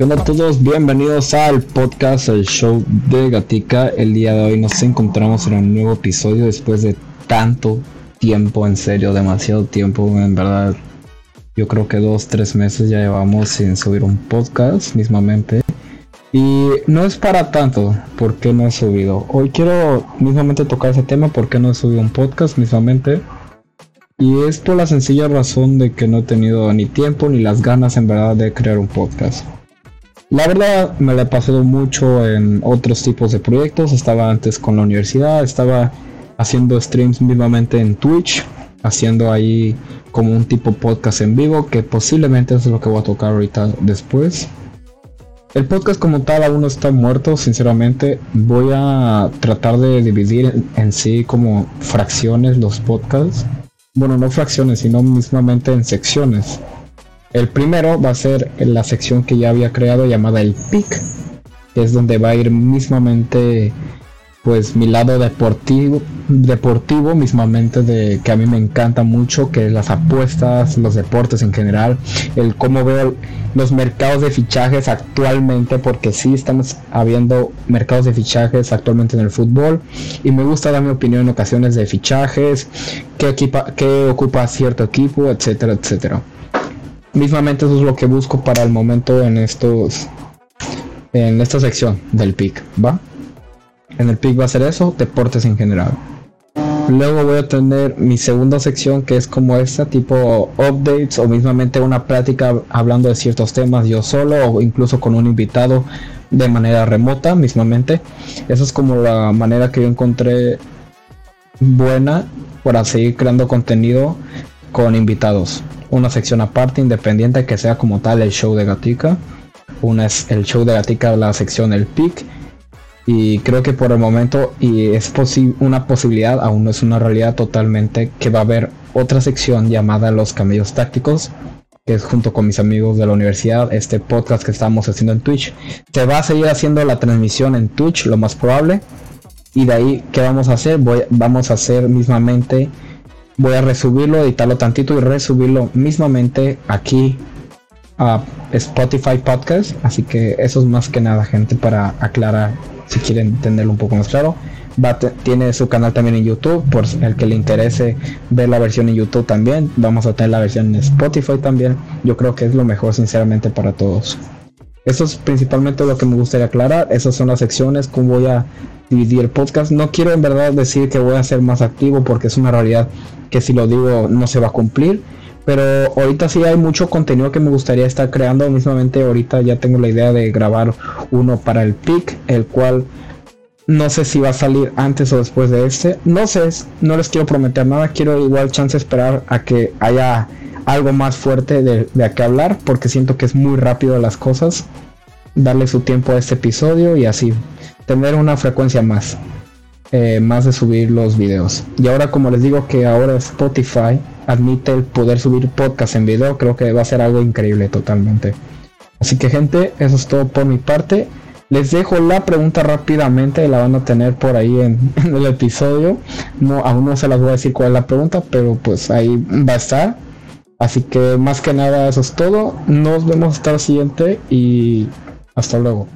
Hola a todos, bienvenidos al podcast, el show de Gatica. El día de hoy nos encontramos en un nuevo episodio después de tanto tiempo, en serio, demasiado tiempo, en verdad. Yo creo que dos, tres meses ya llevamos sin subir un podcast mismamente. Y no es para tanto, ¿por qué no he subido? Hoy quiero mismamente tocar ese tema, ¿por qué no he subido un podcast mismamente? Y es por la sencilla razón de que no he tenido ni tiempo ni las ganas en verdad de crear un podcast. La verdad me la he pasado mucho en otros tipos de proyectos, estaba antes con la universidad, estaba haciendo streams mismamente en Twitch, haciendo ahí como un tipo podcast en vivo, que posiblemente es lo que voy a tocar ahorita después. El podcast como tal aún no está muerto, sinceramente. Voy a tratar de dividir en, sí como fracciones los podcasts. Bueno, no fracciones, sino mismamente en secciones. El primero va a ser la sección que ya había creado llamada el PIC, que es donde va a ir mismamente pues mi lado deportivo, deportivo mismamente de que a mí me encanta mucho, que las apuestas, los deportes en general, el cómo veo los mercados de fichajes actualmente, porque sí estamos habiendo mercados de fichajes actualmente en el fútbol, y me gusta dar mi opinión en ocasiones de fichajes, qué, equipa, qué ocupa cierto equipo, etcétera, etcétera. Mismamente eso es lo que busco para el momento en estos en esta sección del pick, ¿va? En el pick va a ser eso, deportes en general. Luego voy a tener mi segunda sección que es como esta, tipo updates o mismamente una plática hablando de ciertos temas yo solo o incluso con un invitado de manera remota mismamente. Esa es como la manera que yo encontré buena para seguir creando contenido con invitados. Una sección aparte independiente que sea como tal el show de Gatica. Una es el show de Gatica, la sección el pick y creo que por el momento, y es una posibilidad, aún no es una realidad totalmente, que va a haber otra sección llamada Los Camellos Tácticos, que es junto con mis amigos de la universidad, este podcast que estamos haciendo en Twitch. Se va a seguir haciendo la transmisión en Twitch, lo más probable. Y de ahí, ¿qué vamos a hacer? Voy, vamos a hacer mismamente, voy a resubirlo, editarlo tantito y resubirlo mismamente aquí a Spotify Podcast. Así que eso es más que nada, gente, para aclarar si quieren entenderlo un poco más claro. tiene su canal también en YouTube, por el que le interese ver la versión en YouTube también. Vamos a tener la versión en Spotify también. Yo creo que es lo mejor, sinceramente, para todos. Eso es principalmente lo que me gustaría aclarar. Esas son las secciones, cómo voy a dividir el podcast. No quiero en verdad decir que voy a ser más activo porque es una realidad que si lo digo no se va a cumplir pero ahorita sí hay mucho contenido que me gustaría estar creando. Mismamente ahorita ya tengo la idea de grabar uno para el PIC, el cual no sé si va a salir antes o después de este. No sé, no les quiero prometer nada. Quiero igual chance esperar a que haya algo más fuerte de, de a qué hablar, porque siento que es muy rápido las cosas. Darle su tiempo a este episodio y así tener una frecuencia más. Eh, más de subir los videos. Y ahora como les digo que ahora Spotify admite el poder subir podcast en video, creo que va a ser algo increíble totalmente. Así que gente, eso es todo por mi parte. Les dejo la pregunta rápidamente, la van a tener por ahí en, el episodio. No, aún no se las voy a decir cuál es la pregunta, pero pues ahí va a estar. Así que más que nada eso es todo. Nos vemos hasta la siguiente y hasta luego.